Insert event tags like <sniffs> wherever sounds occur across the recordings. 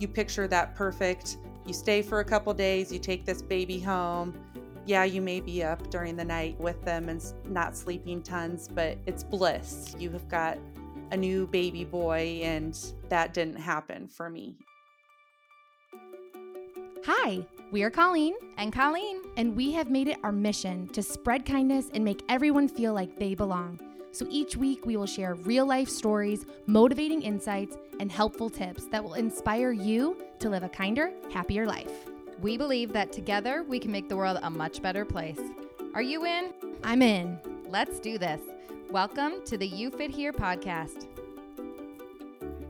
you picture that perfect, you stay for a couple days, you take this baby home. Yeah, you may be up during the night with them and not sleeping tons, but it's bliss. You have got a new baby boy, and that didn't happen for me. Hi, we are Colleen and Colleen, and we have made it our mission to spread kindness and make everyone feel like they belong. So each week, we will share real life stories, motivating insights, and helpful tips that will inspire you to live a kinder, happier life. We believe that together we can make the world a much better place. Are you in? I'm in. Let's do this. Welcome to the You Fit Here podcast.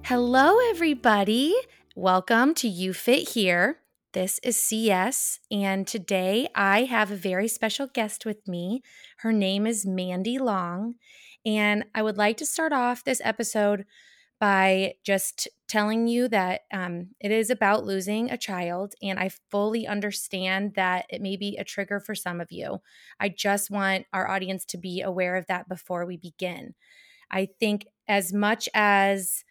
Hello, everybody. Welcome to You Fit Here. This is CS, and today I have a very special guest with me. Her name is Mandy Long, and I would like to start off this episode by just telling you that um, it is about losing a child, and I fully understand that it may be a trigger for some of you. I just want our audience to be aware of that before we begin. I think, as much as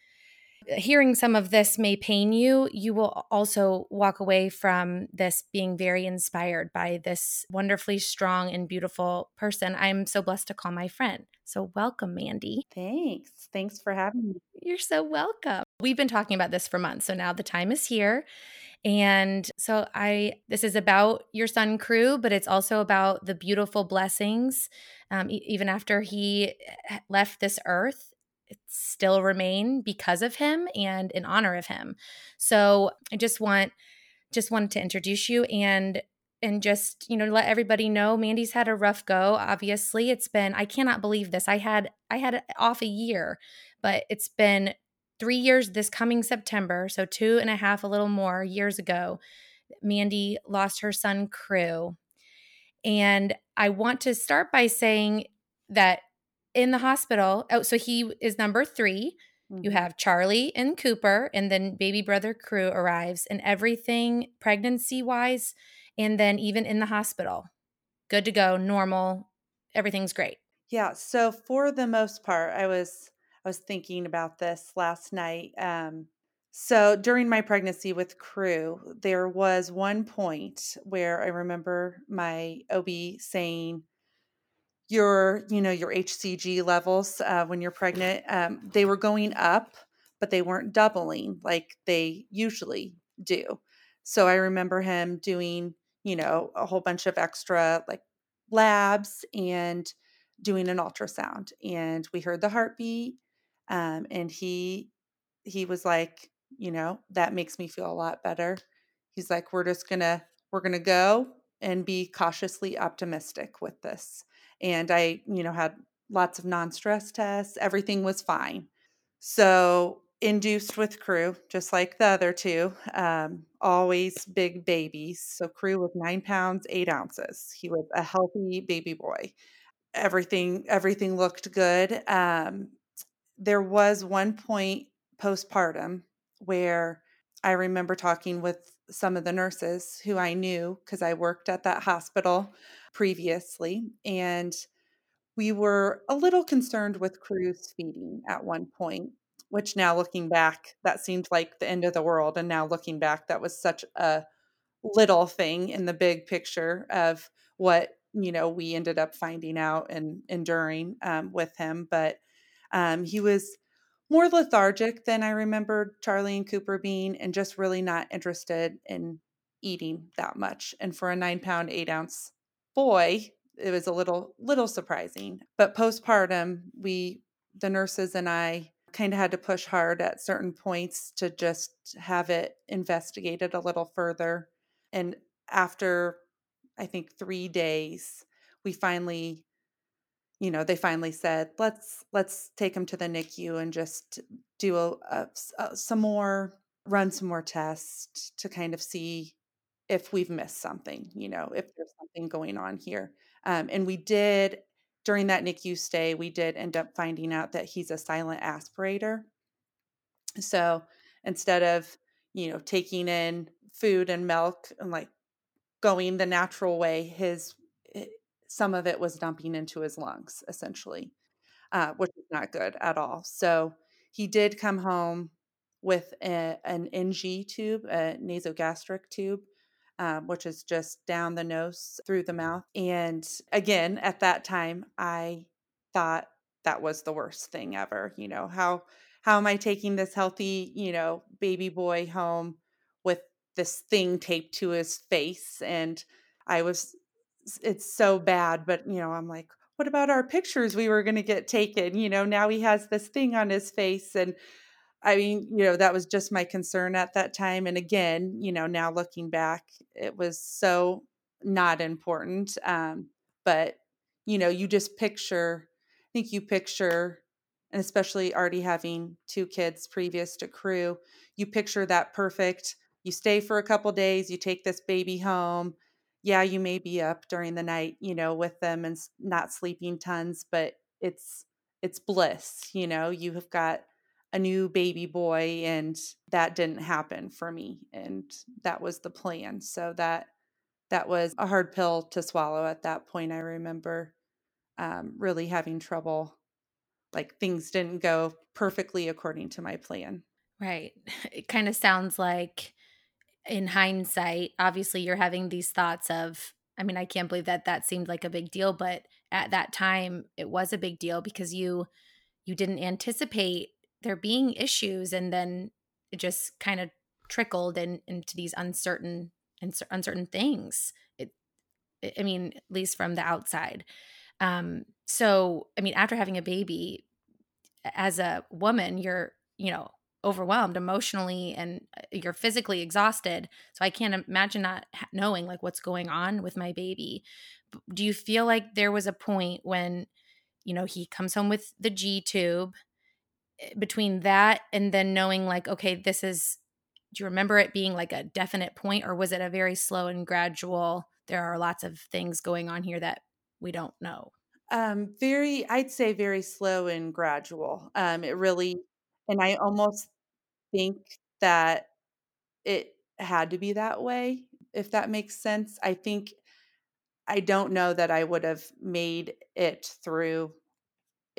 hearing some of this may pain you, you will also walk away from this being very inspired by this wonderfully strong and beautiful person I'm so blessed to call my friend. So, welcome, Mandy. Thanks. Thanks for having me. You're so welcome. We've been talking about this for months. So, now the time is here. And so I this is about your son crew, but it's also about the beautiful blessings um, e- even after he eh, left this earth still remain because of him and in honor of him. So I just want just wanted to introduce you and and just you know let everybody know mandy's had a rough go. Obviously it's been i cannot believe this. I had i had off a year but it's been three years this coming september so two and a half a little more years ago mandy lost her son crew. And i want to start by saying that in the hospital. Oh, so he is number 3 mm-hmm. You have Charlie and Cooper, and then baby brother Crew arrives, and everything pregnancy wise, and then even in the hospital, good to go, normal, everything's great. Yeah. So for the most part, I was I was thinking about this last night. Um, so during my pregnancy with Crew, there was one point where I remember my OB saying, your you know your hcg levels uh, when you're pregnant um, they were going up but they weren't doubling like they usually do. So i remember him doing you know a whole bunch of extra like labs and doing an ultrasound and we heard the heartbeat um, and he he was like you know that makes me feel a lot better. He's like we're just gonna we're gonna go and be cautiously optimistic with this and I, you know, had lots of non-stress tests. Everything was fine. So induced with crew, just like the other two, um, always big babies. So crew was nine pounds, eight ounces. He was a healthy baby boy. Everything, everything looked good. Um, there was one point postpartum where I remember talking with some of the nurses who I knew because I worked at that hospital previously. And we were a little concerned with Crew's feeding at one point, which now looking back, that seemed like the end of the world. And now looking back, that was such a little thing in the big picture of what you know we ended up finding out and enduring um, with him but um, he was more lethargic than i remember charlie and cooper being and just really not interested in eating that much and for a nine pound eight ounce boy, it was a little little surprising. But postpartum, we the nurses and I kind of had to push hard at certain points to just have it investigated a little further. And after I think 3 days, we finally you know, they finally said, "Let's let's take him to the NICU and just do a, a, a some more run some more tests to kind of see if we've missed something, you know, if there's something going on here. Um, and we did, during that NICU stay, we did end up finding out that he's a silent aspirator. So instead of, you know, taking in food and milk and like going the natural way, his, eh, some of it was dumping into his lungs essentially, uh, which is not good at all. So he did come home with a, an NG tube, a nasogastric tube. Um, which is just down the nose through the mouth. And again, at that time, I thought that was the worst thing ever. You know, how how am I taking this healthy, you know, baby boy home with this thing taped to his face? And I was it's so bad, but you know, I'm like, what about our pictures we were going to get taken? You know, now he has this thing on his face and I mean, you know, that was just my concern at that time. And again, you know, now looking back, it was so not important. Um, but, you know, you just picture, I think you picture, and especially already having two kids previous to crew, you picture that perfect. You stay for a couple days, you take this baby home. Yeah, you may be up during the night, you know, with them and not sleeping tons, but it's it's bliss, you know. You have got a new baby boy and that didn't happen for me and that was the plan. So that that was a hard pill to swallow at that point i remember um, really having trouble like things didn't go perfectly according to my plan. Right. <laughs> It kind of sounds like in hindsight obviously you're having these thoughts of i mean i can't believe that that seemed like a big deal but at that time it was a big deal because you you didn't anticipate there being issues and then it just kind of trickled in, into these uncertain uncertain things. It i mean at least from the outside. Um so i mean after having a baby as a woman you're you know overwhelmed emotionally and uh, you're physically exhausted. So i can't imagine not knowing like what's going on with my baby. Do you feel like there was a point when you know he comes home with the g tube between that and then knowing like okay this is do you remember it being like a definite point or was it a very slow and gradual there are lots of things going on here that we don't know um very i'd say very slow and gradual. Um it really and i almost think that it had to be that way if that makes sense. I think i don't know that i would have made it through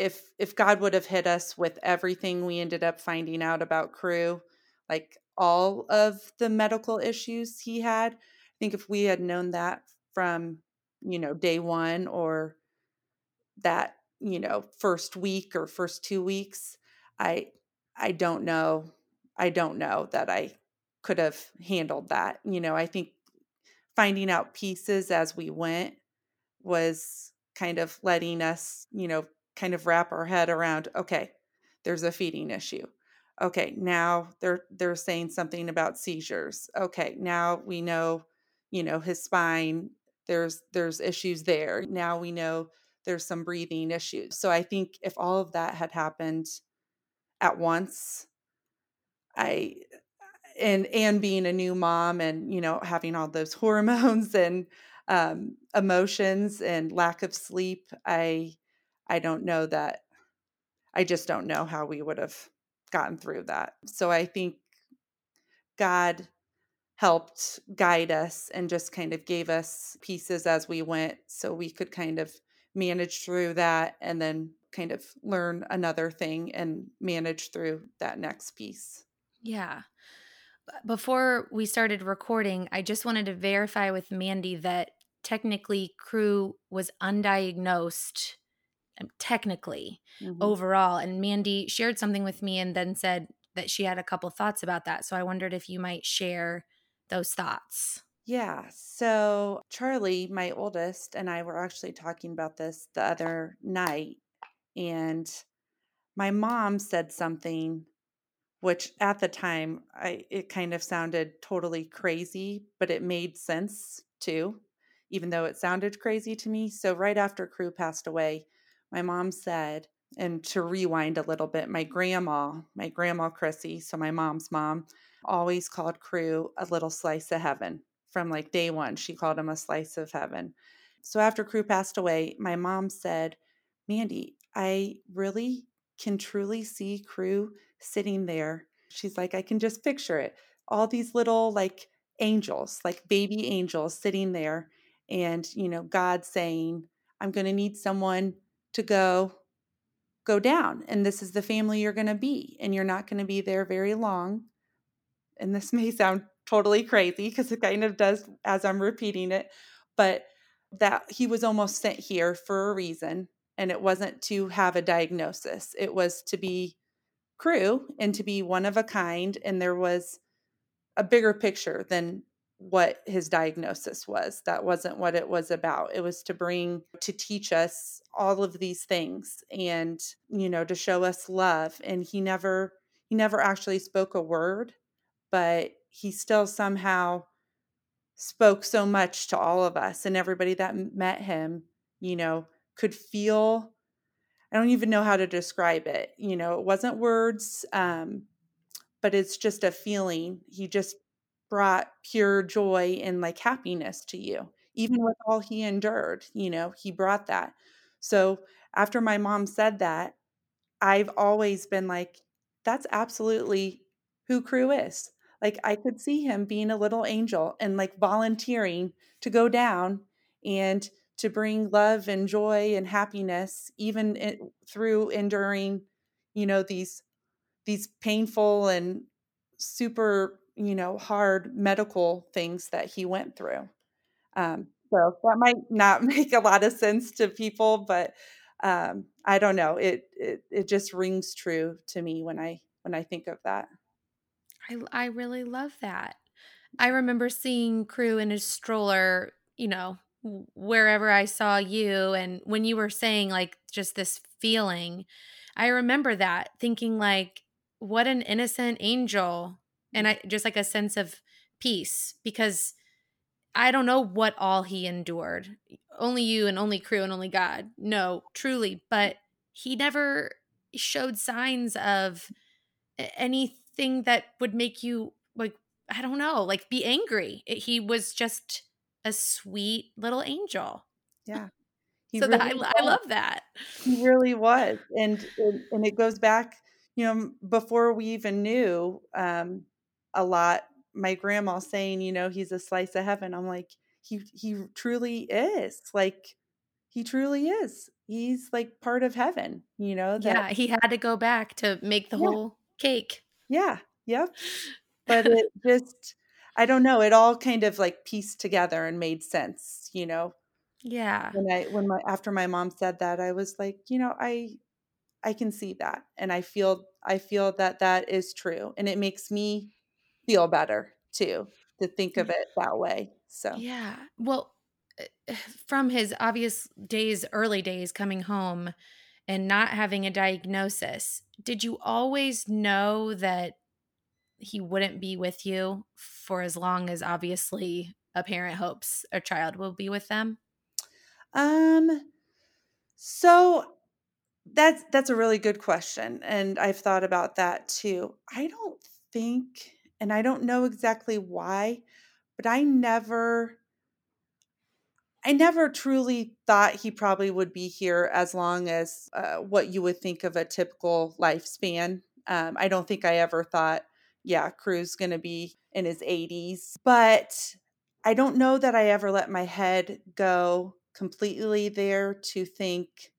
if if God would have hit us with everything we ended up finding out about crew, like all of the medical issues he had, I think if we had known that from, you know, day 1 or that, you know, first week or first 2 weeks, I I don't know. I don't know that I could have handled that. You know, I think finding out pieces as we went was kind of letting us, you know, kind of wrap our head around okay there's a feeding issue. Okay now they're they're saying something about seizures. Okay now we know you know his spine there's there's issues there. Now we know there's some breathing issues. So i think if all of that had happened at once i and and being a new mom and you know having all those <laughs> hormones and um, emotions and lack of sleep i I don't know that, I just don't know how we would have gotten through that. So I think God helped guide us and just kind of gave us pieces as we went so we could kind of manage through that and then kind of learn another thing and manage through that next piece. Yeah. Before we started recording, I just wanted to verify with Mandy that technically crew was undiagnosed technically mm-hmm. overall. And Mandy shared something with me and then said that she had a couple thoughts about that. So I wondered if you might share those thoughts. Yeah. So Charlie, my oldest, and I were actually talking about this the other night. And my mom said something which at the time I it kind of sounded totally crazy, but it made sense too, even though it sounded crazy to me. So right after Crew passed away, my mom said, and to rewind a little bit, my grandma, my grandma Chrissy, so my mom's mom, always called Crew a little slice of heaven. From like day one, she called him a slice of heaven. So after Crew passed away, my mom said, Mandy, I really can truly see Crew sitting there. She's like, I can just picture it. All these little like angels, like baby angels sitting there. And, you know, God saying, I'm going to need someone to go go down and this is the family you're going to be and you're not going to be there very long and this <laughs> may sound totally crazy because it kind of does as i'm repeating it but that he was almost sent here for a reason and it wasn't to have a diagnosis. It was to be crew and to be one of a kind and there was a bigger picture than what his diagnosis was. That wasn't what it was about. It was to bring, to teach us all of these things and, you know, to show us love. And he never, he never actually spoke a word, but he still somehow spoke so much to all of us and everybody that met him, you know, could feel. I don't even know how to describe it. You know, it wasn't words, um, but it's just a feeling. He just brought pure joy and like happiness to you even mm. with all he endured you know he brought that. So after my mom said that i've always been like that's absolutely who crew is. Like i could see him being a little angel and like volunteering to go down and to bring love and joy and happiness even in, through enduring you know these these painful and super you know, hard medical things that he went through. Um, so that might not <laughs> make a lot of sense to people, but um, I don't know. It, it it just rings true to me when I when I think of that. I I really love that. I remember seeing Crew in his stroller, you know, wherever I saw you, and when you were saying like just this feeling, I remember that thinking like, what an innocent angel and I just like a sense of peace because I don't know what all he endured. Only you and only crew and only God. No, truly, but he never showed signs of anything that would make you like I don't know, like be angry. He was just a sweet little angel. Yeah. <laughs> so really that, I, I, love that. He really was. And, and and it goes back, you know, before we even knew um a lot my grandma saying, you know, he's a slice of heaven. I'm like, he he truly is. Like he truly is. He's like part of heaven, you know. That, yeah, he had to go back to make the yeah. whole cake. Yeah. Yep. But <laughs> it just I don't know, it all kind of like pieced together and made sense, you know. Yeah. When I when my after my mom said that, I was like, you know, I I can see that and I feel I feel that that is true and it makes me feel better too to think of it that way. So, yeah. Well, eh, eh, from his obvious days, early days coming home and not having a diagnosis, did you always know that he wouldn't be with you for as long as obviously a parent hopes a child will be with them? Um, so that's that's a really good question and I've thought about that too. I don't think and I don't know exactly why, but I never I never truly thought he probably would be here as long as uh, what you would think of a typical lifespan. Um, I don't think I ever thought, yeah, Cru's going to be in his 80s. But I don't know that I ever let my head go completely there to think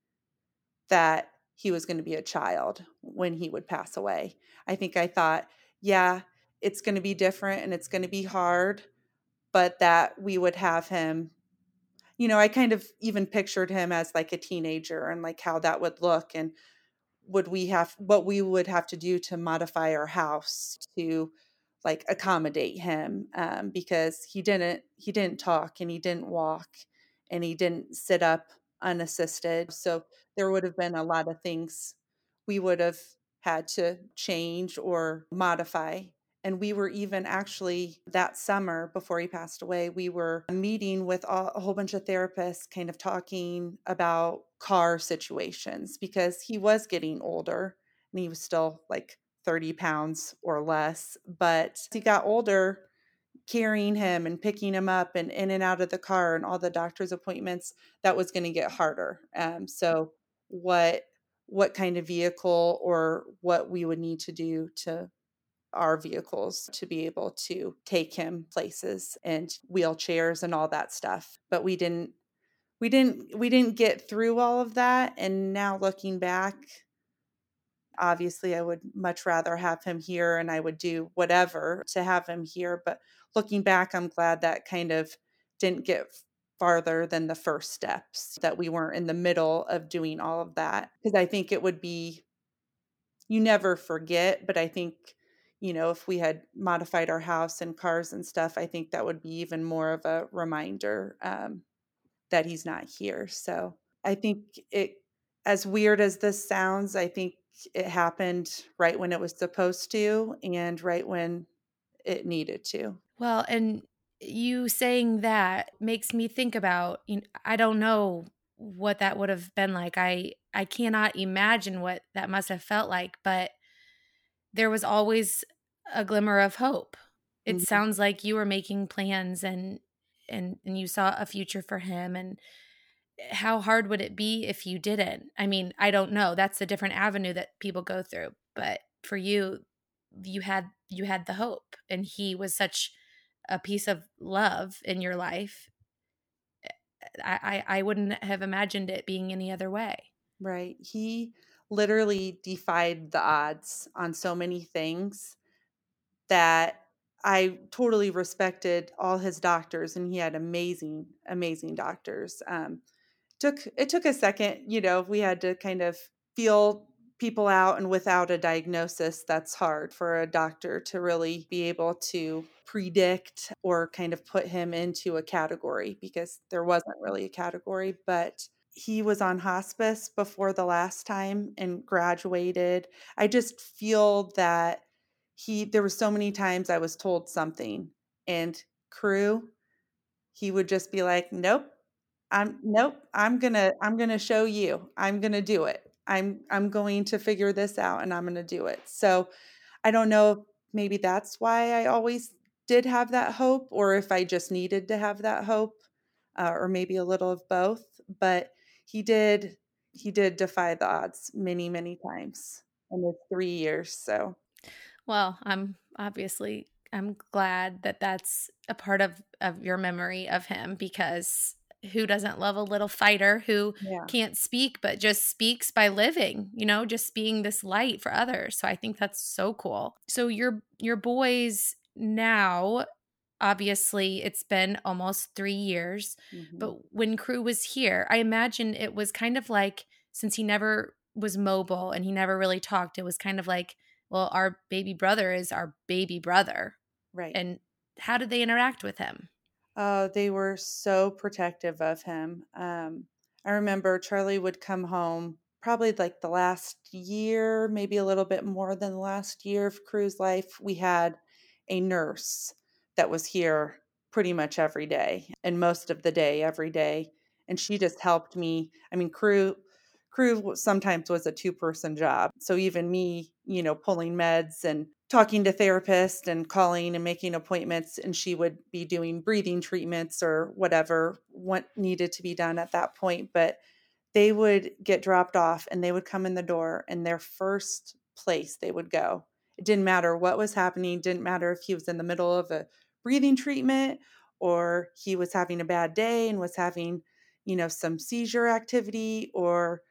that he was going to be a child when he would pass away. I think I thought, yeah, it's going to be different and it's going to be hard, but that we would have him. You know, I kind of even pictured him as like a teenager and like how that would look and would we have what we would have to do to modify our house to like accommodate him um, because he didn't he didn't talk and he didn't walk and he didn't sit up unassisted so there would have been a lot of things we would have had to change or modify and we were even actually that summer before he passed away, we were meeting with a whole bunch of therapists, kind of talking about car situations because he was getting older and he was still like 30 pounds or less. But he got older, carrying him and picking him up and in and out of the car and all the doctor's appointments, that was going to get harder. Um, so, what what kind of vehicle or what we would need to do to our vehicles to be able to take him places and wheelchairs and all that stuff but we didn't we didn't we didn't get through all of that and now looking back Obviously, I would much rather have him here and I would do whatever to have him here. But looking back, I'm glad that kind of didn't get farther than the first steps, that we weren't in the middle of doing all of that. Because I think it would be, you never forget, but I think, you know, if we had modified our house and cars and stuff, I think that would be even more of a reminder um, that he's not here. So I think it, as weird as this sounds, I think it happened right when it was supposed to and right when it needed to. Well, and you saying that makes me think about you know, I don't know what that would have been like. I I cannot imagine what that must have felt like, but there was always a glimmer of hope. It mm-hmm. sounds like you were making plans and and and you saw a future for him and how hard would it be if you didn't? I mean, I don't know. That's a different avenue that people go through, but for you you had you had the hope and he was such a piece of love in your life eh, I, I, I wouldn't have imagined it being any other way. Right. He literally defied the odds on so many things that I totally respected all his doctors, and he had amazing, amazing doctors. Um, took it took a second, you know, we had to kind of feel people out and without a diagnosis that's hard for a doctor to really be able to predict or kind of put him into a category because there wasn't really a category but he was on hospice before the last time and graduated i just feel that he there were so many times i was told something and crew he would just be like nope i'm nope i'm gonna i'm gonna show you i'm gonna do it I'm I'm going to figure this out and I'm going to do it. So I don't know maybe that's why I always did have that hope or if I just needed to have that hope uh, or maybe a little of both, but he did he did defy the odds many many times in the 3 years. So well, I'm obviously I'm glad that that's a part of of your memory of him because who doesn't love a little fighter who yeah. can't speak but just speaks by living you know just being this light for others so i think that's so cool so your your boys now obviously it's been almost 3 years mm-hmm. but when crew was here i imagine it was kind of like since he never was mobile and he never really talked it was kind of like well our baby brother is our baby brother right and how did they interact with him Oh, they were so protective of him. Um, I remember Charlie would come home probably like the last year, maybe a little bit more than the last year of Cru's life. We had a nurse that was here pretty much every day and most of the day, every day. And she just helped me. I mean, Cru Cru sometimes was a two person job. So even me, you know, pulling meds and talking to therapists and calling and making appointments and she would be doing breathing treatments or whatever what needed to be done at that point but they would get dropped off and they would come in the door and their first place they would go it didn't matter what was happening didn't matter if he was in the middle of a breathing treatment or he was having a bad day and was having you know some seizure activity or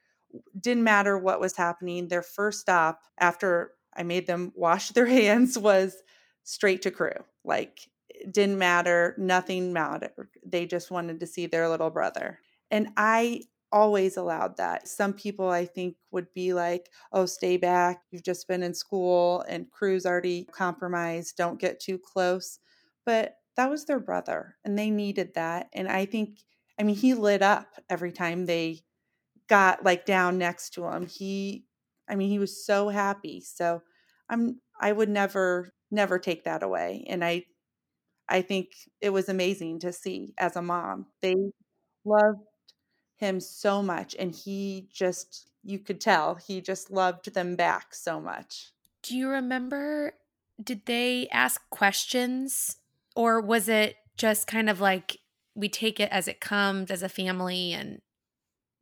didn't matter what was happening their first stop after I made them wash <laughs> their hands was straight to crew. Like didn't matter, nothing mattered. They just wanted to see their little brother. And I always allowed that. Some people I think would be like, "Oh, stay back. You've just been in school and crew's already compromised. Don't get too close." But that was their brother and they needed that. And I think I mean, he lit up every time they got like down next to him. He I mean, he was so happy. So I'm I would never never take that away. And I I think it was amazing to see as a mom. They loved him so much and he just you could tell he just loved them back so much. Do you remember did they ask questions or was it just kind of like we take it as it comes as a family and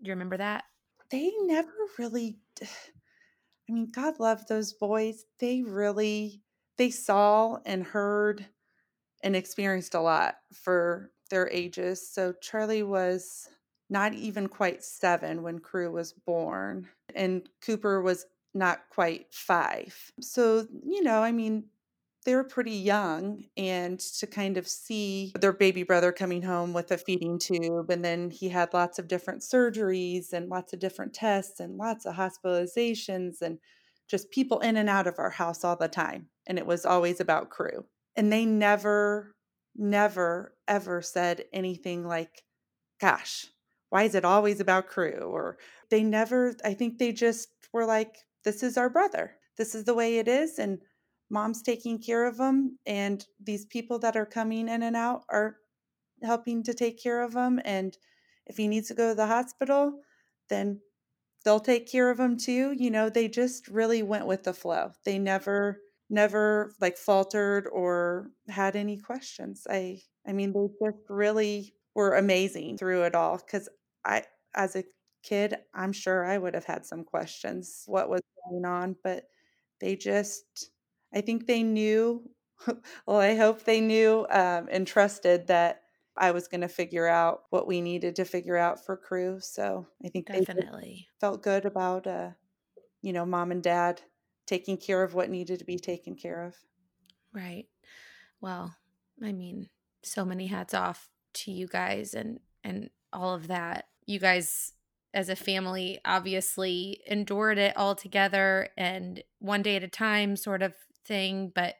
do you remember that? They never really I mean, God love those boys. They really they saw and heard and experienced a lot for their ages. So Charlie was not even quite 7 when Crew was born and Cooper was not quite five. So, you know, I mean, they were pretty young and to kind of see their baby brother coming home with a feeding tube and then he had lots of different surgeries and lots of different tests and lots of hospitalizations and just people in and out of our house all the time and it was always about crew. And they never never ever said anything like gosh why is it always about crew? or they never i think they just were like this is our brother. This is the way it is and mom's taking care of them and these people that are coming in and out are helping to take care of him and if he needs to go to the hospital then they'll take care of him too you know they just really went with the flow. They never never like faltered or had any questions. I i mean they just really were amazing through it all cuz i as a kid i'm sure i would have had some questions what was going on but they just I think they knew, <laughs> well, I hope they knew um, and trusted that I was going to figure out what we needed to figure out for crew. So I think definitely they felt good about, uh, you know, mom and dad taking care of what needed to be taken care of. Right. Well, I mean, so many hats off to you guys and and all of that. You guys as a family obviously endured it all together and one day at a time sort of thing, but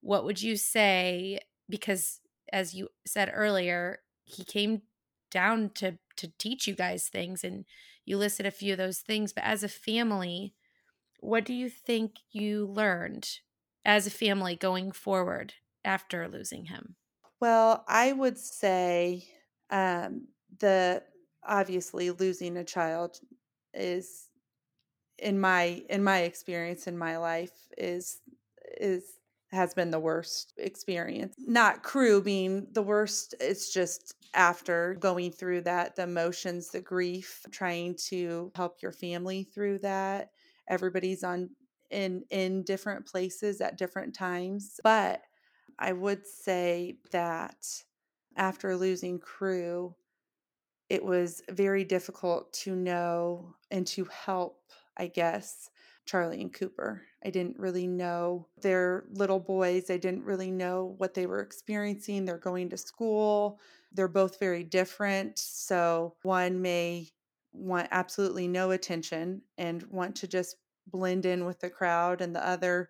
what would you say? Because as you said earlier, he came down to to teach you guys things and you listed a few of those things but as a family what do you think you learned as a family going forward after losing him well i would say um, the obviously losing a child is in my in my experience in my life is is has been the worst experience. Not crew being the worst, it's just after going through that, the emotions, the grief, trying to help your family through that. Everybody's on in in different places at different times. But I would say that after losing crew, it was very difficult to know and to help, I guess, Charlie and Cooper. I didn't really know their little boys. I didn't really know what they were experiencing. They're going to school. They're both very different. So one may want absolutely no attention and want to just blend in with the crowd, and the other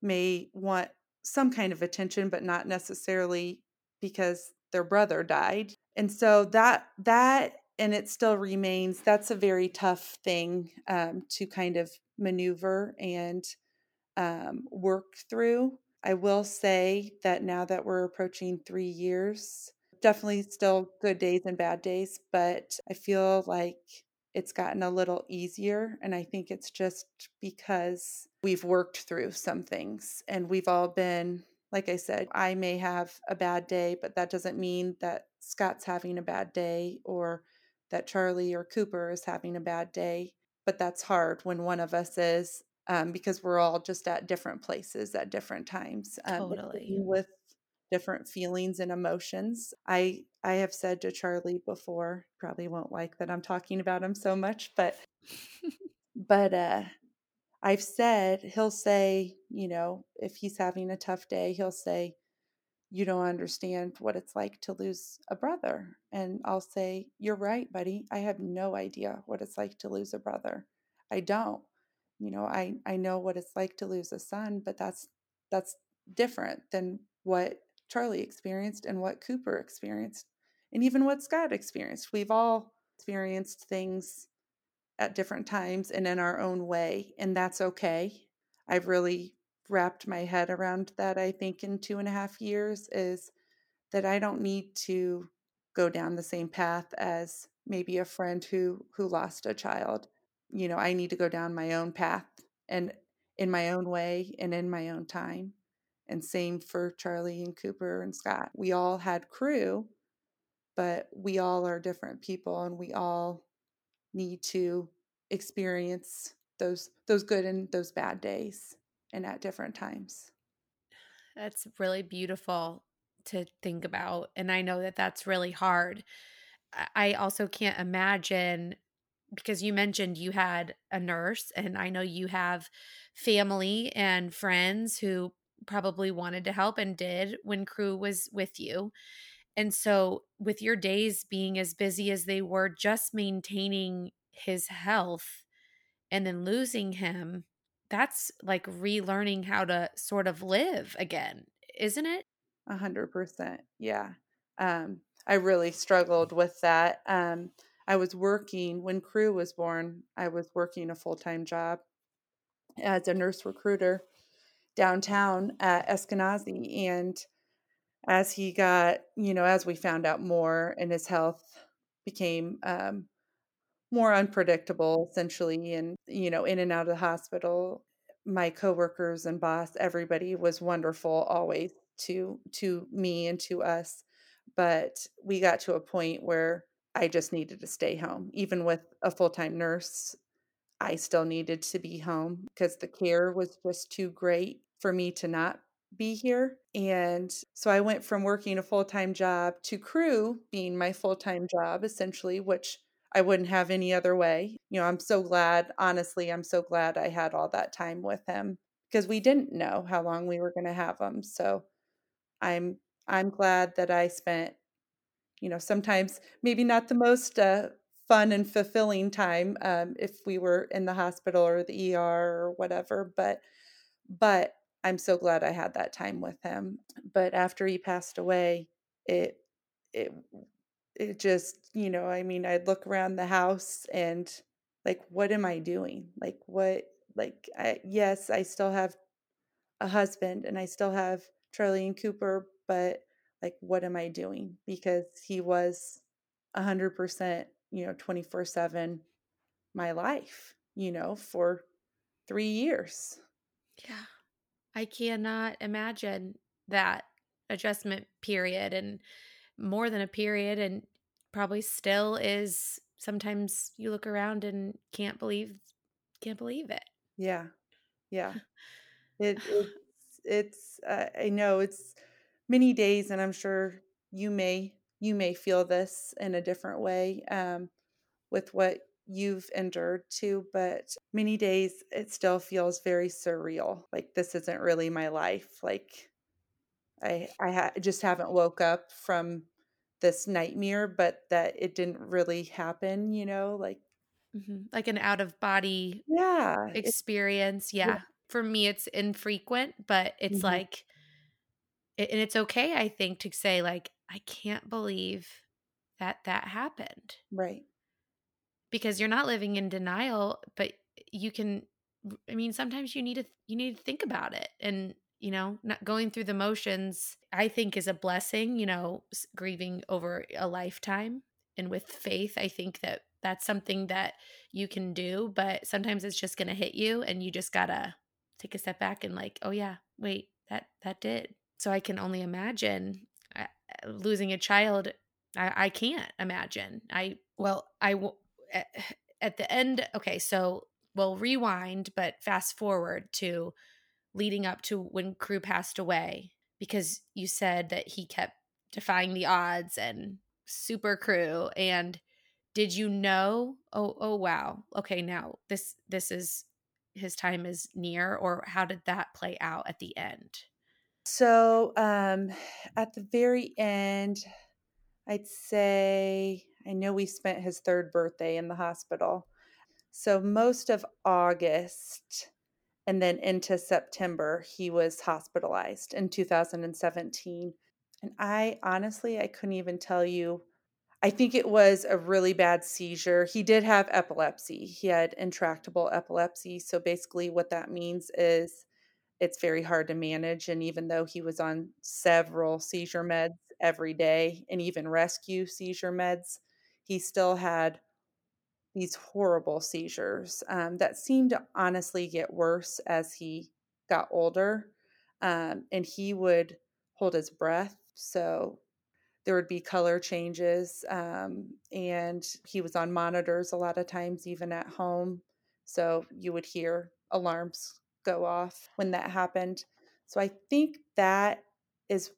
may want some kind of attention, but not necessarily because their brother died. And so that that and it still remains that's a very tough thing um, to kind of maneuver and um, work through. I will say that now that we're approaching three years, definitely still good days and bad days, but I feel like it's gotten a little easier. And I think it's just because we've worked through some things and we've all been, like I said, I may have a bad day, but that doesn't mean that Scott's having a bad day or that Charlie or Cooper is having a bad day but that's hard when one of us is um, because we're all just at different places at different times um, totally. with different feelings and emotions. I i have said to charlie before probably won't like that i'm talking about him so much but <laughs> but uh i've said he'll say you know if he's having a tough day he'll say you don't understand what it's like to lose a brother. And I'll say, You're right, buddy. I have no idea what it's like to lose a brother. I don't. You know, I, I know what it's like to lose a son, but that's that's different than what Charlie experienced and what Cooper experienced, and even what Scott experienced. We've all experienced things at different times and in our own way, and that's okay. I've really wrapped my head around that, I think, in two and a half years is that I don't need to go down the same path as maybe a friend who who lost a child. You know, I need to go down my own path and in my own way and in my own time. And same for Charlie and Cooper and Scott. We all had crew, but we all are different people and we all need to experience those those good and those bad days and at different times. That's really beautiful to think about. And I know that that's really hard. I also can't imagine because you mentioned you had a nurse, and I know you have family and friends who probably wanted to help and did when crew was with you. And so, with your days being as busy as they were, just maintaining his health and then losing him, that's like relearning how to sort of live again, isn't it? A hundred percent. Yeah. Um, I really struggled with that. Um, I was working when Crew was born. I was working a full time job as a nurse recruiter downtown at Eskenazi, and as he got, you know, as we found out more, and his health became um, more unpredictable, essentially, and you know, in and out of the hospital. My coworkers and boss, everybody was wonderful always to to me and to us, but we got to a point where I just needed to stay home, even with a full time nurse. I still needed to be home because the care was just too great for me to not be here. And so I went from working a full time job to crew being my full time job, essentially, which I wouldn't have any other way. You know, I'm so glad, honestly, I'm so glad I had all that time with him because we didn't know how long we were going to have him. So I'm I'm glad that I spent you know sometimes maybe not the most uh, fun and fulfilling time um, if we were in the hospital or the ER or whatever but but I'm so glad I had that time with him but after he passed away it it it just you know I mean I'd look around the house and like what am I doing? Like what like I, yes I still have a husband and I still have Charlie and Cooper but like what am I doing? Because he was 100% you know 24 7 my life you know for three years. Yeah. I cannot imagine that adjustment period and more than a period and probably still is sometimes you look around and can't believe can't believe it. Yeah. Yeah. <laughs> It, <sighs> it's it's uh, i know it's many days and i'm sure you may you may feel this in a different way um, with what you've endured too but many days it still feels very surreal like this isn't really my life like i i ha- just haven't woke up from this nightmare but that it didn't really happen you know like mm-hmm. like an out of body yeah experience yeah. yeah. for me it's infrequent but it's mm-hmm. like and it's okay i think to say like i can't believe that that happened right because you're not living in denial but you can i mean sometimes you need to you need to think about it and you know not going through the motions i think is a blessing you know grieving over a lifetime and with faith i think that that's something that you can do but sometimes it's just going to hit you and you just got to take a step back and like oh yeah wait that that did so I can only imagine uh, losing a child. I, I can't imagine. I, well, I, at, <sighs> at the end, okay, so we'll rewind, but fast forward to leading up to when crew passed away because you said that he kept defying the odds and super crew and did you know oh oh wow okay now this this is his time is near or how did that play out at the end so um, at the very end, I'd say, I know we spent his third birthday in the hospital. So most of August and then into September, he was hospitalized in 2017. And I honestly, I couldn't even tell you. I think it was a really bad seizure. He did have epilepsy. He had intractable epilepsy. So basically, what that means is it's very hard to manage. And even though he was on several seizure meds every day and even rescue seizure meds, he still had these horrible seizures um, that seemed to honestly get worse as he got older. Um, and he would hold his breath. So there would be color changes. Um, and he was on monitors a lot of times, even at home. So you would hear alarms go off when that happened. So I think that is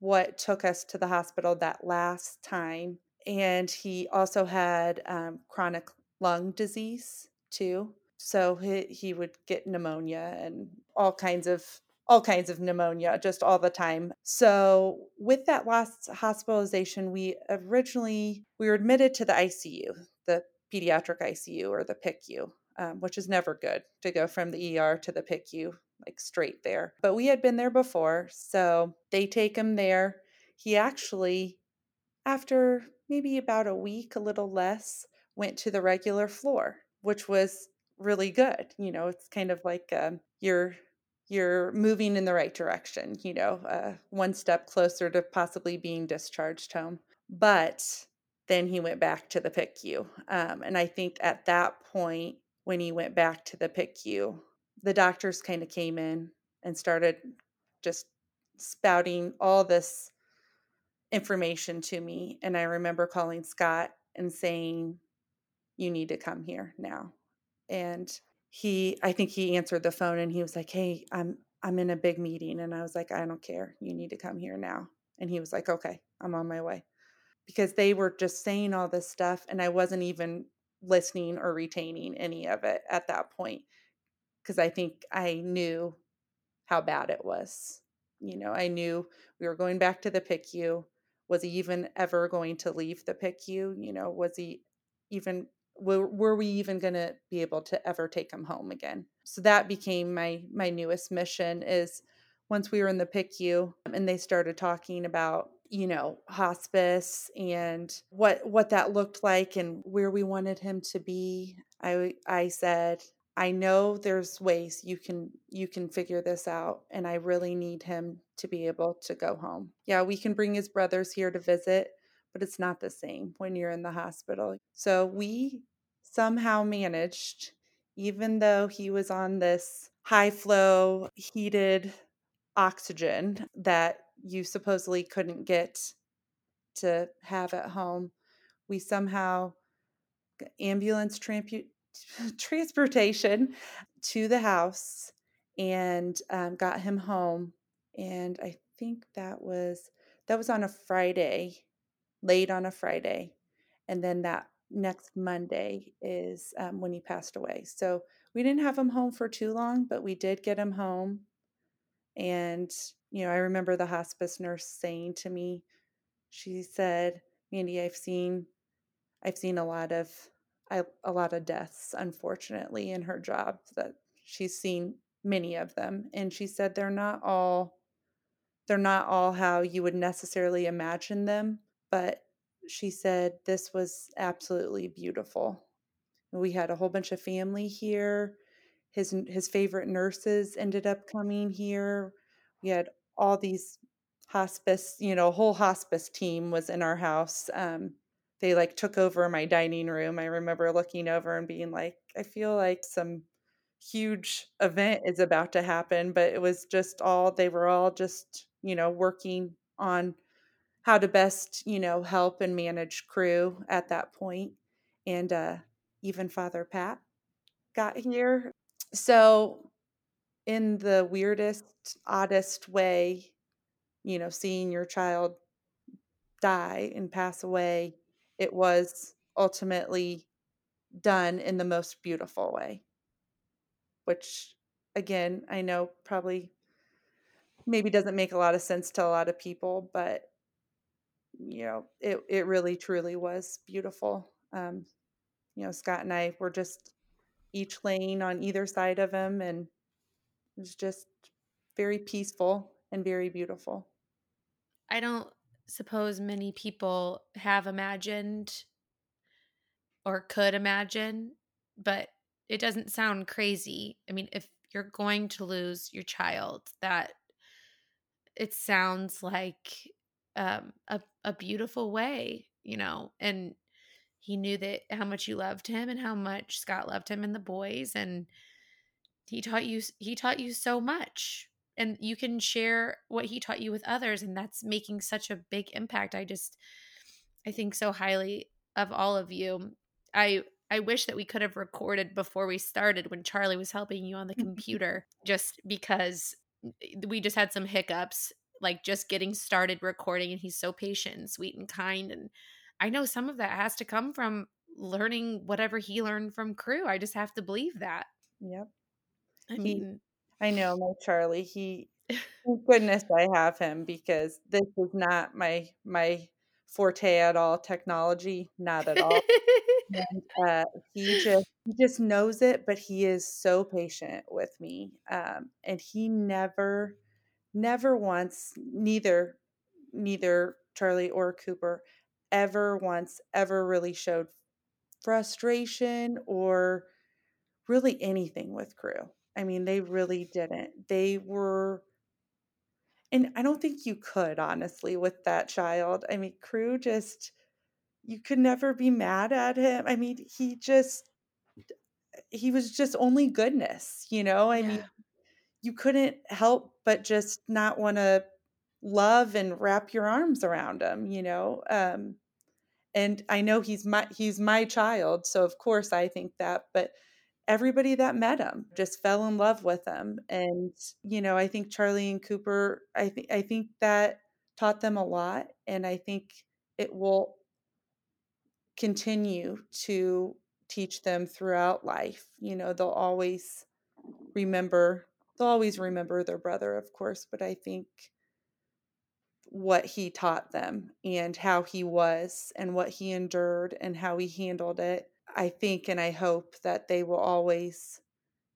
what took us to the hospital that last time. And he also had um, chronic lung disease too. So he, he would get pneumonia and all kinds of all kinds of pneumonia just all the time. So with that last hospitalization, we originally we were admitted to the ICU, the pediatric ICU or the PICU, um, which is never good to go from the ER to the PICU like straight there. But we had been there before, so they take him there. He actually, after maybe about a week, a little less, went to the regular floor, which was really good. You know, it's kind of like um, you're you're moving in the right direction, you know, uh, one step closer to possibly being discharged home. But then he went back to the PICU. Um, and I think at that point, when he went back to the PICU, the doctors kind of came in and started just spouting all this information to me. And I remember calling Scott and saying, You need to come here now. And he I think he answered the phone and he was like, "Hey, I'm I'm in a big meeting." And I was like, "I don't care. You need to come here now." And he was like, "Okay, I'm on my way." Because they were just saying all this stuff and I wasn't even listening or retaining any of it at that point because I think I knew how bad it was. You know, I knew we were going back to the PICU. Was he even ever going to leave the PICU? You know, was he even were, were we even going to be able to ever take him home again so that became my my newest mission is once we were in the PICU and they started talking about you know hospice and what what that looked like and where we wanted him to be i i said i know there's ways you can you can figure this out and i really need him to be able to go home. Yeah we can bring his brothers here to visit but it's not the same when you're in the hospital. So we somehow managed, even though he was on this high flow, heated oxygen that you supposedly couldn't get to have at home, we somehow ambulance trampu- <laughs> transportation to the house and um, got him home. And I think that was that was on a Friday, late on a Friday, and then that next Monday is um, when he passed away. So we didn't have him home for too long, but we did get him home. And, you know, I remember the hospice nurse saying to me, she said, Mandy, I've seen, I've seen a lot of, a lot of deaths, unfortunately, in her job that she's seen many of them. And she said, they're not all, they're not all how you would necessarily imagine them, but she said this was absolutely beautiful. We had a whole bunch of family here. His his favorite nurses ended up coming here. We had all these hospice, you know, whole hospice team was in our house. Um, they like took over my dining room. I remember looking over and being like, I feel like some huge event is about to happen, but it was just all they were all just, you know, working on how to best, you know, help and manage crew at that point. And uh, even Father Pat got here. So, in the weirdest, oddest way, you know, seeing your child die and pass away, it was ultimately done in the most beautiful way. Which, again, I know probably maybe doesn't make a lot of sense to a lot of people, but you know, it it really truly was beautiful. Um, you know, Scott and I were just each laying on either side of him, and it was just very peaceful and very beautiful. I don't suppose many people have imagined or could imagine, but it doesn't sound crazy. I mean, if you're going to lose your child, that it sounds like um, a a beautiful way, you know, and he knew that how much you loved him and how much Scott loved him and the boys and he taught you he taught you so much and you can share what he taught you with others and that's making such a big impact. I just I think so highly of all of you. I I wish that we could have recorded before we started when Charlie was helping you on the <laughs> computer just because eh, we just had some hiccups like just getting started recording and he's so patient and sweet and kind and i know some of that has to come from learning whatever he learned from Crew. I just have to believe that. Yep. I mean, I know my Charlie. He <laughs> thank goodness I have him because this is not my my forte at all. Technology, not at all. and <laughs> uh, he just he just knows it, but he is so patient with me, um, and he never, never once, neither, neither Charlie or Cooper, ever once ever really showed frustration or really anything with Crew. I mean, they really didn't. They were. And I don't think you could, honestly, with that child. I mean, Crew just, you could never be mad at him. I mean, he just, he was just only goodness, you know? I mean, you couldn't help but just not want to love and wrap your arms around him, you know? Um, and I know he's my he's my child, so of course I think that, but everybody that met him just fell in love with him. And, you know, I think Charlie and Cooper, I think I think that taught them a lot and I think it will continue to teach them throughout life. You know, they'll always remember they'll always remember their brother, of course, but I think what he taught them and how he was and what he endured and how he handled it. I think and I hope that they will always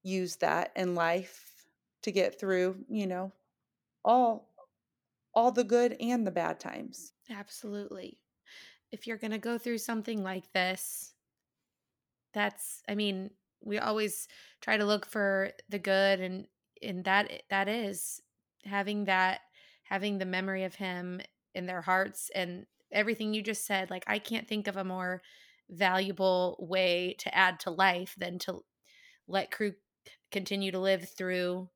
use that in life to get through, you know, all all the good and the bad times. Absolutely. If you're going to go through something like this, that's I mean, we always try to look for the good and and that that is having that having the memory of him in their hearts and everything you just said like I can't think of a more valuable way to add to life than to let crew continue to live through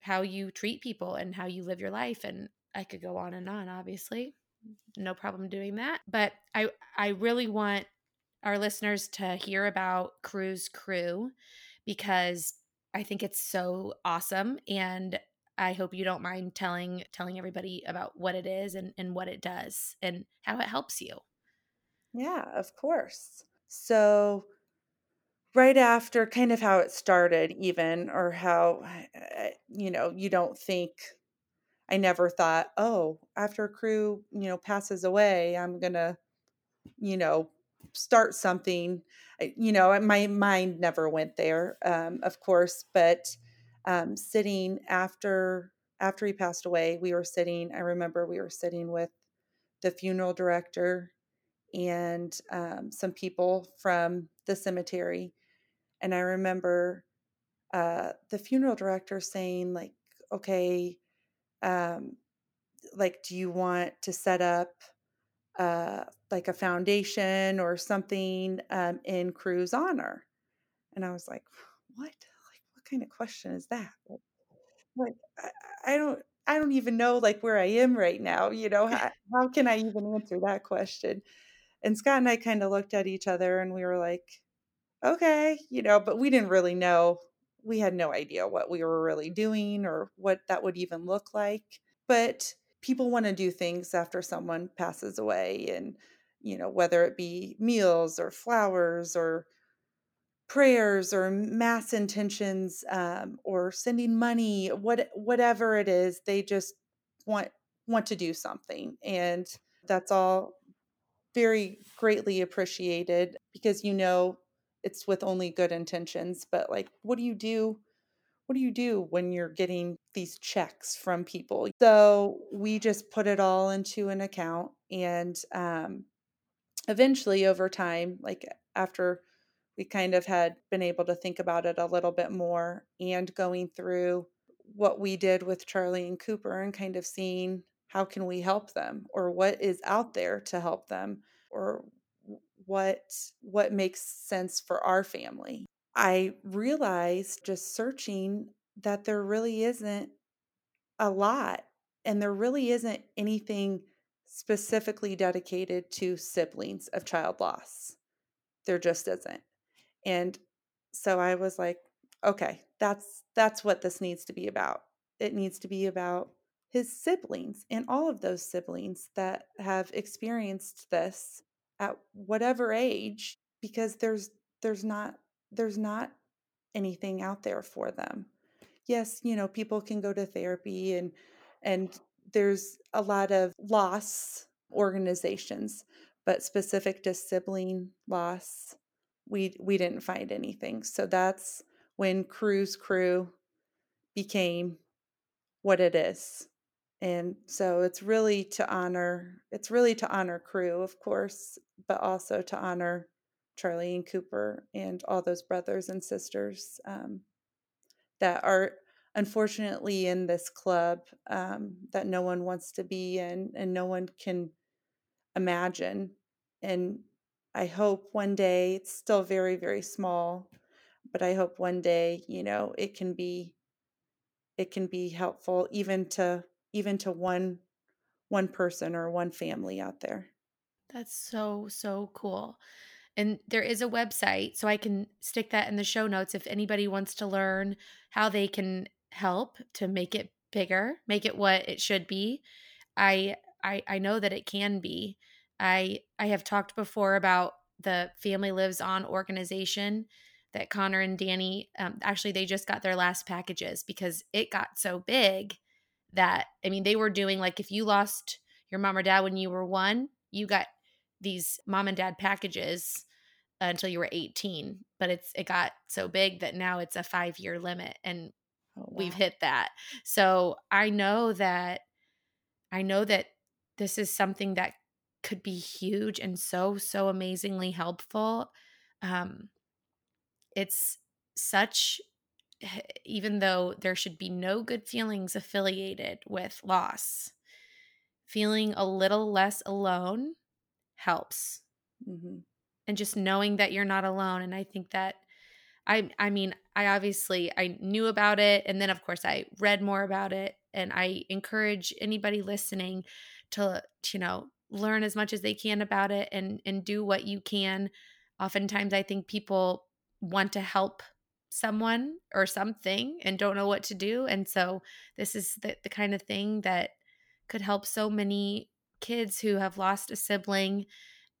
how you treat people and how you live your life and I could go on and on obviously no problem doing that but I I really want our listeners to hear about Crew's Crew because I think it's so awesome and I hope you don't mind telling telling everybody about what it is and, and what it does and how it helps you. Yeah, of course. So, right after kind of how it started, even, or how, you know, you don't think, I never thought, oh, after a crew, you know, passes away, I'm going to, you know, start something. You know, my mind never went there, um, of course, but um, sitting after after he passed away, we were sitting. I remember we were sitting with the funeral director and um, some people from the cemetery. And I remember uh, the funeral director saying, like, okay, um, like, do you want to set up uh, like a foundation or something um, in Crew's honor? And I was like, what? Like, what kind of question is that? Like, I, I don't. I don't even know like where I am right now. You know, <laughs> how, how can I even answer that question? And Scott and I kind of looked at each other and we were like, okay, you know, but we didn't really know. We had no idea what we were really doing or what that would even look like. But people want to do things after someone passes away and, you know, whether it be meals or flowers or prayers or mass intentions um, or sending money what whatever it is they just want want to do something and that's all very greatly appreciated because you know it's with only good intentions but like what do you do what do you do when you're getting these checks from people? So we just put it all into an account and um, eventually over time like after we kind of had been able to think about it a little bit more and going through what we did with Charlie and Cooper and kind of seeing how can we help them or what is out there to help them or what what makes sense for our family. I realized just searching that there really isn't a lot and there really isn't anything specifically dedicated to siblings of child loss. There just isn't. And so I was like, okay, that's that's what this needs to be about. It needs to be about his siblings and all of those siblings that have experienced this at whatever age because there's there's not there's not anything out there for them. Yes, you know, people can go to therapy and and there's a lot of loss organizations, but specific to sibling loss, we we didn't find anything. So that's when Cru's Crew became what it is. And so it's really to honor it's really to honor Cru, of course, but also to honor Charlie and Cooper and all those brothers and sisters um, that are unfortunately in this club um, that no one wants to be in and no one can imagine. And I hope one day it's still very, very small, but I hope one day, you know, it can be it can be helpful even to even to one one person or one family out there. That's so so cool. And there is a website, so I can stick that in the show notes if anybody wants to learn how they can help to make it bigger, make it what it should be. I I I know that it can be. I I have talked before about the Family Lives On organization that Connor and Danny um, actually they just got their last packages because it got so big that I mean they were doing like if you lost your mom or dad when you were 1, you got these mom and dad packages until you were 18 but it's it got so big that now it's a 5 year limit and oh, wow. we've hit that so i know that i know that this is something that could be huge and so so amazingly helpful um it's such even though there should be no good feelings affiliated with loss feeling a little less alone helps. Mm-hmm. And just knowing that you're not alone and i think that i i mean i obviously i knew about it and then of course i read more about it and i encourage anybody listening to, to you know learn as much as they can about it and and do what you can. Oftentimes i think people want to help someone or something and don't know what to do and so this is the, the kind of thing that could help so many kids who have lost a sibling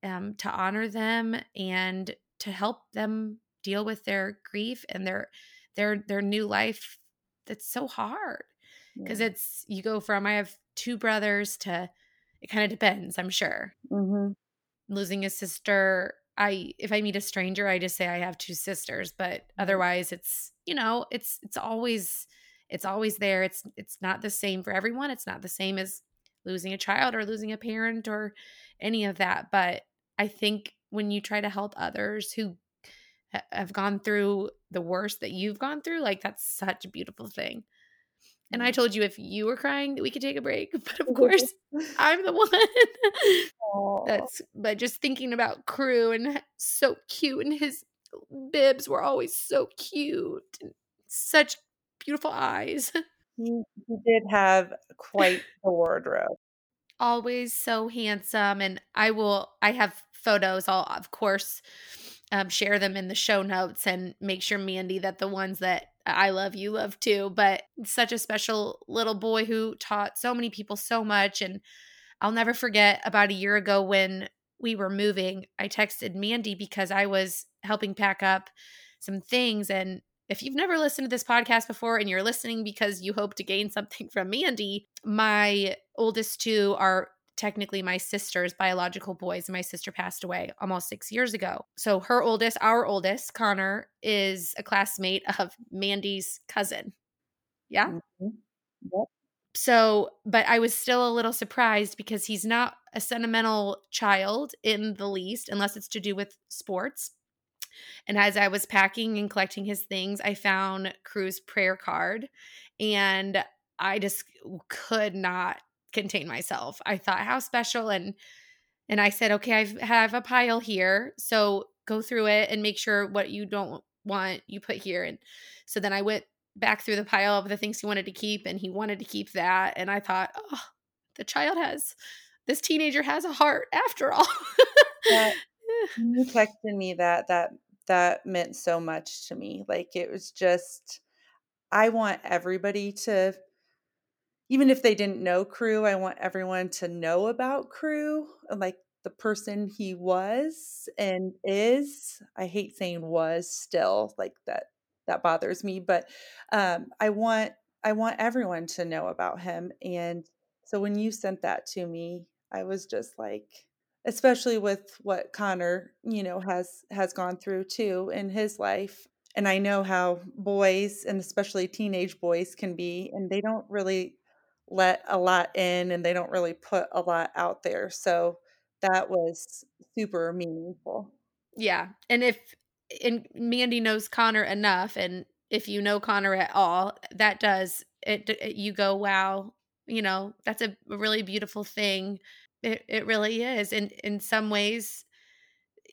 um, to honor them and to help them deal with their grief and their their their new life that's so hard because yeah. it's you go from i have two brothers to it kind of depends i'm sure mm-hmm. losing a sister i if i meet a stranger i just say i have two sisters but mm-hmm. otherwise it's you know it's it's always it's always there it's it's not the same for everyone it's not the same as losing a child or losing a parent or any of that but I think when you try to help others who have gone through the worst that you've gone through, like that's such a beautiful thing. And I told you if you were crying that we could take a break, <laughs> but of <laughs> course I'm the one. <laughs> That's but just thinking about crew and so cute and his bibs were always so cute and such beautiful eyes. He, he did have quite the wardrobe. Always so handsome and I will I have photos, I'll of course um, share them in the show notes and make sure Mandy that the ones that I love you love too. But such a special little boy who taught so many people so much. And I'll never forget about a year ago when we were moving, I texted Mandy because I was helping pack up some things. And if you've never listened to this podcast before and you're listening because you hope to gain something from Mandy, my oldest two are technically my sister's biological boys. My sister passed away almost six years ago. So her oldest, our oldest, Connor, is a classmate of Mandy's cousin. Yeah. Mm-hmm. Yep. So, but I was still a little surprised because he's not a sentimental child in the least, unless it's to do with sports. And as I was packing and collecting his things, I found Cru's prayer card and I just could not contain myself. I thought how special and and I said, "Okay, I have a pile here. So go through it and make sure what you don't want you put here." And so then I went back through the pile of the things he wanted to keep and he wanted to keep that and I thought, "Oh, the child has this teenager has a heart after all." that, <laughs> you texted me that that that meant so much to me. Like it was just I want everybody to even if they didn't know crew I want everyone to know about crew Like the person he was and is. I hate saying was still like that that bothers me, but um I want I want everyone to know about him and so when you sent that to me, I was just like especially with what Connor, you know, has has gone through too in his life. And I know how boys and especially teenage boys can be and they don't really let a lot in and they don't really put a lot out there. So that was super meaningful. Yeah. And if and Mandy knows Connor enough and if you know Connor at all, that does it, it you go, wow, you know, that's a really beautiful thing. It it really is. And in some ways,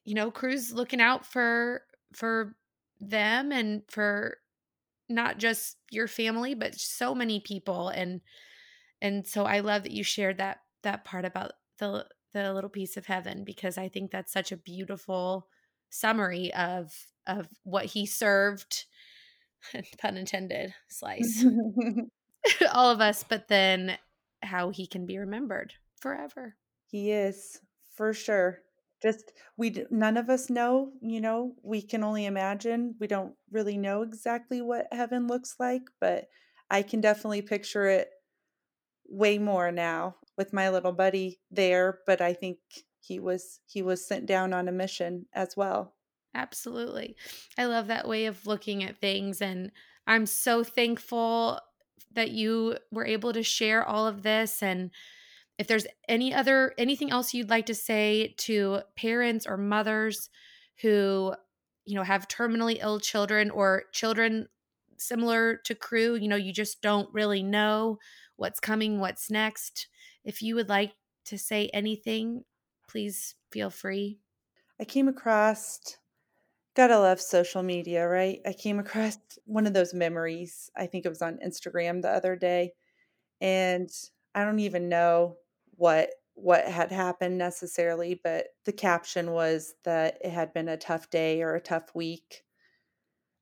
you know, Crew's looking out for for them and for not just your family, but so many people and and so I love that you shared that that part about the the little piece of heaven because I think that's such a beautiful summary of of what he served <laughs> pun intended slice <laughs> <laughs> all of us but then how he can be remembered forever. He is for sure. Just we none of us know you know we can only imagine. We don't really know exactly what heaven looks like but i can definitely picture it way more now with my little buddy there but i think he was he was sent down on a mission as well. Absolutely. I love that way of looking at things and i'm so thankful that you were able to share all of this and if there's any other anything else you'd like to say to parents or mothers who you know have terminally ill children or children similar to crew you know you just don't really know what's coming what's next. If you would like to say anything please feel free. I came across gotta love social media right? I came across one of those memories i think it was on instagram the other day and i don't even know what what had happened necessarily, but the caption was that it had been a tough day or a tough week.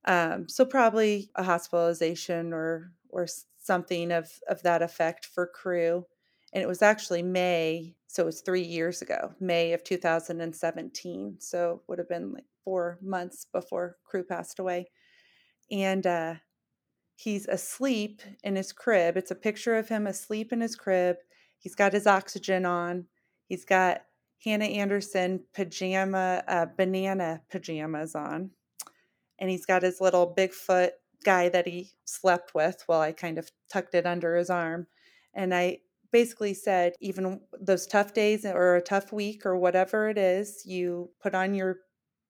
Um, so probably a hospitalization or or something of of that effect for crew. And it was actually May, so it was three years ago, May of 2017. So would have been like four months before crew passed away. And uh, he's asleep in his crib. It's a picture of him asleep in his crib He's got his oxygen on. He's got Hanna Andersson pajama, uh, banana pajamas on. And he's got his little Bigfoot guy that he slept with while I kind of tucked it under his arm. And I basically said, even those tough days or a tough week or whatever it is, you put on your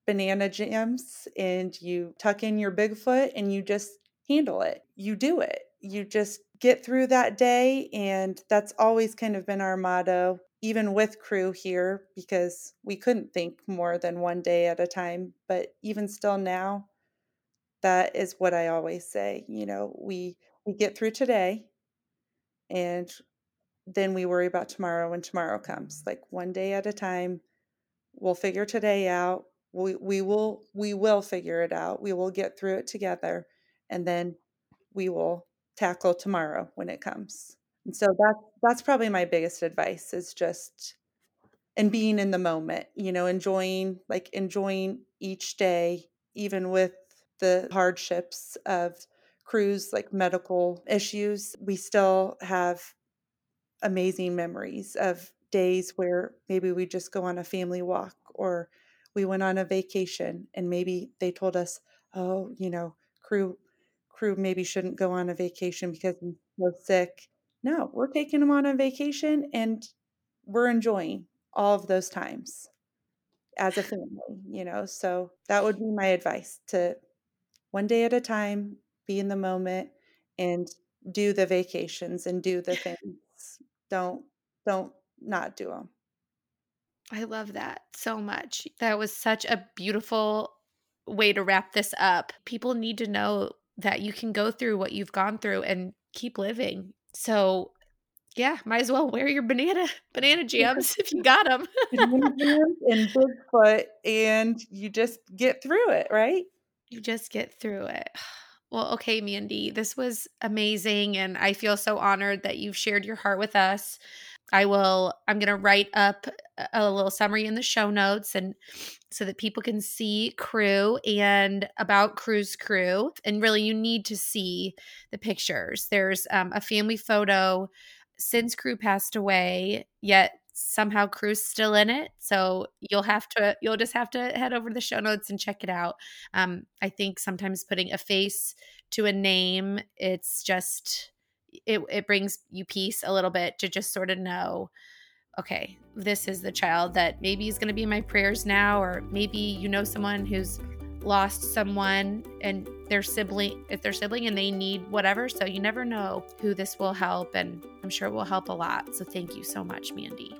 banana jams and you tuck in your Bigfoot and you just handle it. You do it. You just get through that day. And that's always kind of been our motto, even with crew here, because we couldn't think more than one day at a time. But even still now, that is what I always say. You know, we we get through today and then we worry about tomorrow when tomorrow comes. Like one day at a time. We'll figure today out. We we will we will figure it out. We will get through it together and then we will tackle tomorrow when it comes. And so that's that's probably my biggest advice is just and being in the moment, you know, enjoying like enjoying each day even with the hardships of crews like medical issues. We still have amazing memories of days where maybe we just go on a family walk or we went on a vacation and maybe they told us, "Oh, you know, crew crew maybe shouldn't go on a vacation because so sick. No, we're taking him on a vacation and we're enjoying all of those times as a family, you know. So that would be my advice to one day at a time, be in the moment and do the vacations and do the <laughs> things. don't don't not do them. I love that so much. That was such a beautiful way to wrap this up. People need to know that you can go through what you've gone through and keep living. So, yeah, might as well wear your banana <laughs> banana <laughs> jams if you got them. and Bigfoot, and you just get through it, right? You just get through it. <sighs> Well, okay, Mandy, this was amazing, and I feel so honored that you've shared your heart with us. I will, I'm going to write up a little summary in the show notes and <sniffs> so that people can see crew and about Cru's crew. And really, you need to see the pictures. There's um, a family photo since crew passed away, yet somehow Cru's still in it. So you'll have to, you'll just have to head over to the show notes and check it out. Um, I think sometimes putting a face to a name, it's just, it, it brings you peace a little bit to just sort of know okay this is the child that maybe is going to be in my prayers now or maybe you know someone who's lost someone and their sibling if their sibling and they need whatever so you never know who this will help and i'm sure it will help a lot so thank you so much mandy